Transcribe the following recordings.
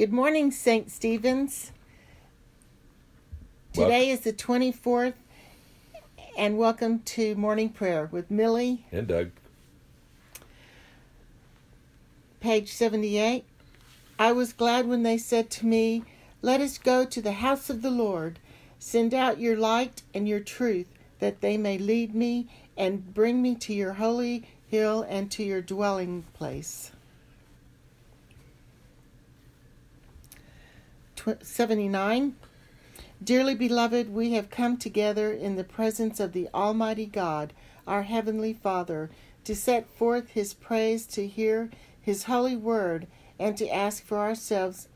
Good morning, St. Stephen's. Today is the 24th, and welcome to morning prayer with Millie, And Doug. page 78. I was glad when they said to me, Let us go to the house of the Lord. Send out your light and your truth, that they may lead me and bring me to your holy hill and to your dwelling place. 79. Dearly beloved, we have come together in the presence of the Almighty God, our Heavenly Father, to set forth His praise, to hear His holy word, and to ask for ourselves,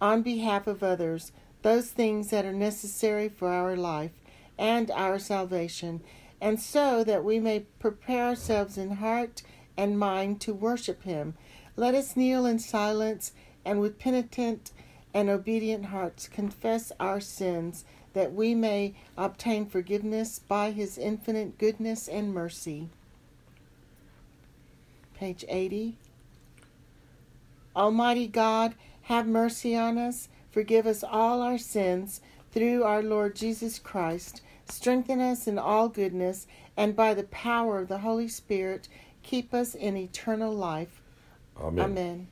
on behalf of others, those things that are necessary for our life and our salvation, and so that we may prepare ourselves in heart and mind to worship Him. Let us kneel in silence and with penitent and obedient hearts confess our sins, that we may obtain forgiveness by His infinite goodness and mercy. Page 80. Almighty God, have mercy on us, forgive us all our sins through our Lord Jesus Christ. Strengthen us in all goodness, and by the power of the Holy Spirit, keep us in eternal life. Amen. Amen.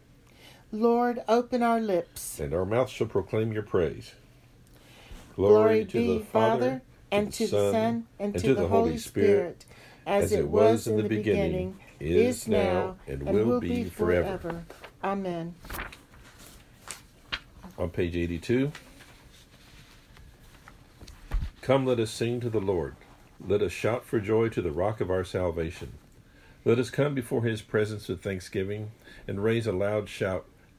Lord, open our lips. And our mouth shall proclaim your praise. Glory, be the Father, and to the Son, and to the Holy Spirit, as it was in the beginning, is now, and will be forever. Amen. On page 82. Come, let us sing to the Lord. Let us shout for joy to the rock of our salvation. Let us come before his presence with thanksgiving and raise a loud shout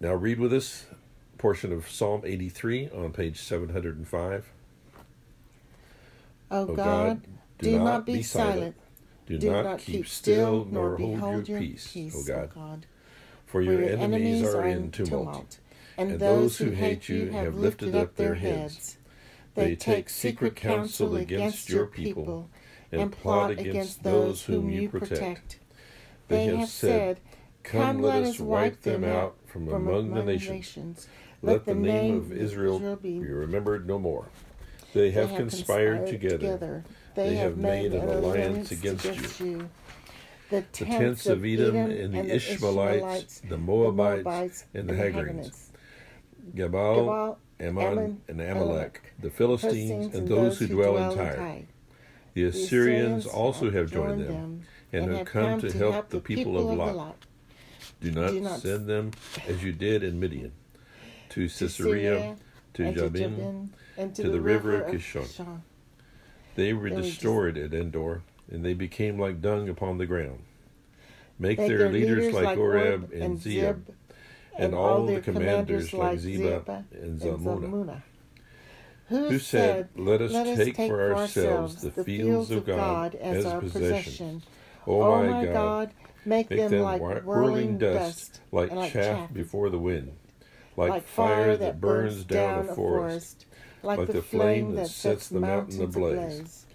Now read with us a portion of Psalm 83 on page 705. O O God, do, not be silent. Do, Do not, keep still, nor hold your peace, O God. For For your enemies are in tumult, and those who hate you have lifted up their heads. They take secret counsel against your people and plot against those whom you protect. They have said, Come, let us wipe them out from among the nations. Let the name of Israel be remembered no more. They have conspired together. They have made an alliance against you. The The tents of Edom and the Ishmaelites, the Moabites, and the Hagarites, Gebal, Ammon, and Amalek, the Philistines, and those who dwell in Tyre. The Assyrians also have joined them and have come to help the people of Lot. Do Do not not send them as you did in Midian, to Sisera, to and Jabin. and to the river of Kishon. Kishon. They were They were destroyed at Endor, and they became like dung upon the ground. Make Make their leaders like Oreb and Zeeb, and all their the commanders like Zeba and Zalmunna, Zalmunna. who said, Let us take for ourselves the fields of God as our possession. Oh oh o O my God, make, make them, them like whi- whirling dust, like and chaff before the wind, like, like fire that burns down a forest, like, like the the flame that sets the mountains mountain ablaze.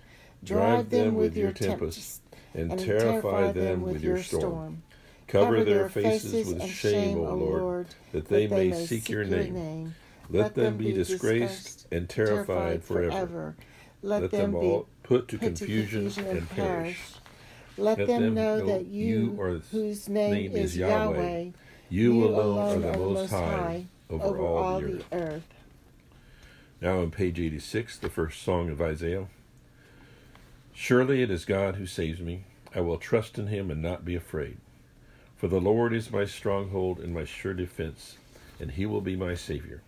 Drive them with your tempest, and terrify them with your storm. Cover their faces with shame, O Lord, that they may seek your name. Let them be disgraced and terrified forever. Let, them be all put to confusion and perish. Let, Let them them know that you, you whose name, name is Yahweh, Yahweh, You alone are the Most High over over all the earth. earth. Now on page 86, the first song of Isaiah. Surely it is God who saves me. I will trust in him and not be afraid. For the Lord is my stronghold and my sure defense, and he will be my Savior.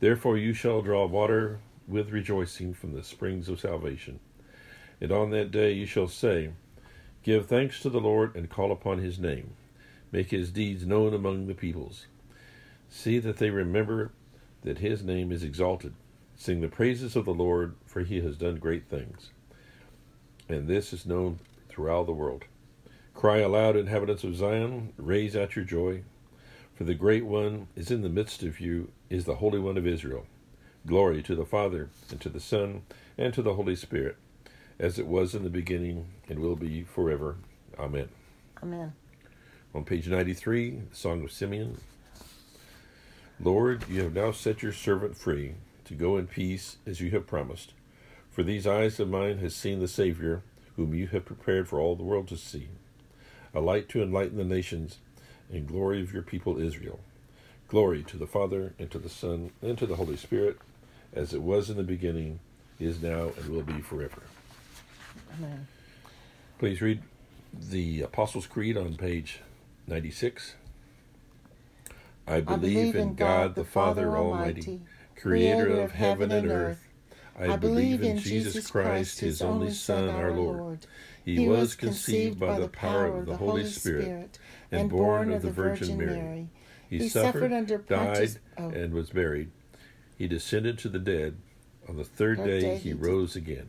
Therefore you shall draw water with rejoicing from the springs of salvation. And on that day you shall say, Give thanks to the Lord and call upon his name. Make his deeds known among the peoples. See that they remember that his name is exalted. Sing the praises of the Lord, for he has done great things. And this is known throughout the world. Cry aloud, inhabitants of Zion, raise out your joy, for the great one is in the midst of you, is the Holy One of Israel. Glory to the Father, and to the Son, and to the Holy Spirit, as it was in the beginning, and will be forever. Amen. Amen. On page 93, the Song of Simeon. Lord, you have now set your servant free to go in peace as you have promised. For these eyes of mine have seen the Savior, whom you have prepared for all the world to see, a light to enlighten the nations, and glory of your people Israel. Glory to the Father, and to the Son, and to the Holy Spirit, as it was in the beginning, is now, and will be forever. Amen. Please read the Apostles' Creed on page 96. I believe in God the Father Almighty, creator of heaven and earth. I believe in Jesus Christ, his only Son, our Lord. He was conceived by the power of the Holy Spirit and born of the Virgin Mary. He suffered, died, Pontius- oh. and was buried. He descended to the dead. On the third day he rose again.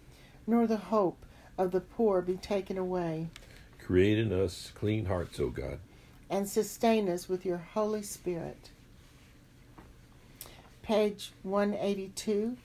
Nor the hope of the poor be taken away. Create in us clean hearts, O God. and sustain us with your Holy Spirit. Page 182.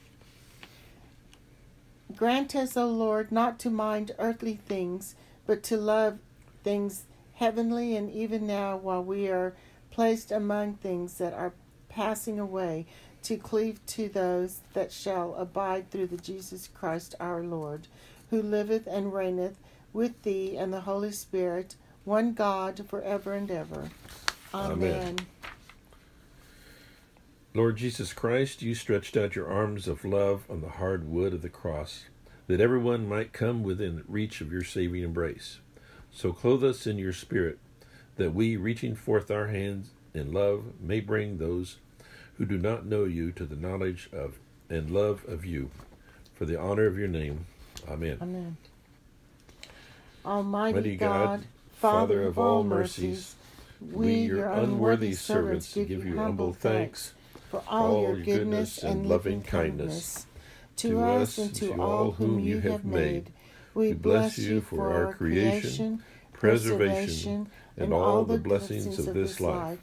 Grant us, O Lord, not to mind earthly things, but to love things heavenly, and even now, while we are placed among things that are passing away, to cleave to those that shall abide through the Jesus Christ our Lord, who liveth and reigneth with thee and the Holy Spirit, one God, forever and ever. Amen. Amen. Lord Jesus Christ, you stretched out your arms of love on the hard wood of the cross, that everyone might come within reach of your saving embrace. So clothe us in your spirit, that we, reaching forth our hands in love, may bring those who do not know you to the knowledge of and love of you, for the honor of your name. Amen. Amen. Almighty Mighty God, God, Father of all mercies, we, your unworthy servants, give you humble thanks for all your goodness and loving kindness to us and to all whom you have made. We bless you for our creation, preservation, and all the blessings of this life.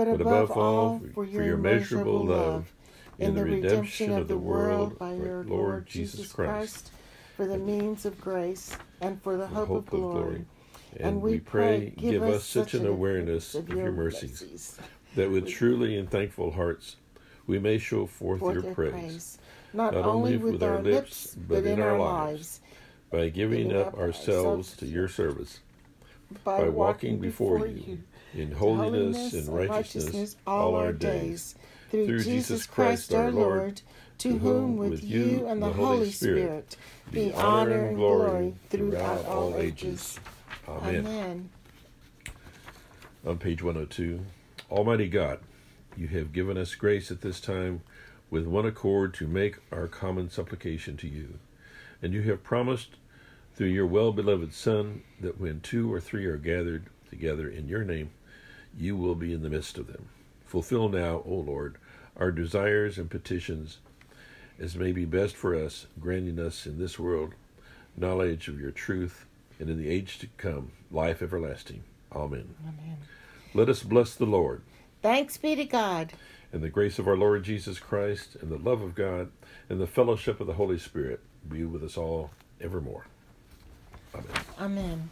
But above all, for your immeasurable love in the redemption of the world by your Lord Jesus Christ, for the means of grace and for the hope of glory. And we pray, give us such an awareness of your mercies, that with truly and thankful hearts we may show forth your praise, not, only with our lips, but in our lives, by giving up ourselves to your service, by walking before you in holiness and righteousness all our days, through, Jesus Christ our Lord, to whom with you and the Holy Spirit be honor and glory throughout all ages. Amen. Amen. On page 102 Almighty God, you have given us grace at this time with one accord to make our common supplication to you. And you have promised through your well beloved Son that when two or three are gathered together in your name, you will be in the midst of them. Fulfill now, O Lord, our desires and petitions as may be best for us, granting us in this world knowledge of your truth, and in the age to come, life everlasting. Amen. Amen. Let us bless the Lord. Thanks be to God. And the grace of our Lord Jesus Christ, and the love of God, and the fellowship of the Holy Spirit be with us all evermore. Amen. Amen.